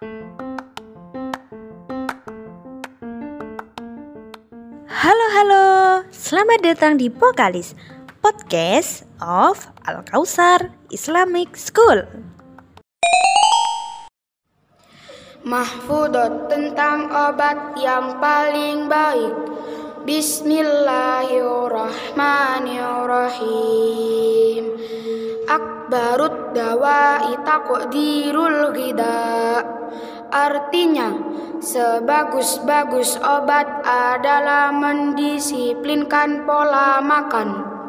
Halo halo, selamat datang di Pokalis Podcast of Al Kausar Islamic School. Mahfudot tentang obat yang paling baik. Bismillahirrahmanirrahim. Akbarut dawai dirul gida. Artinya, sebagus-bagus obat adalah mendisiplinkan pola makan.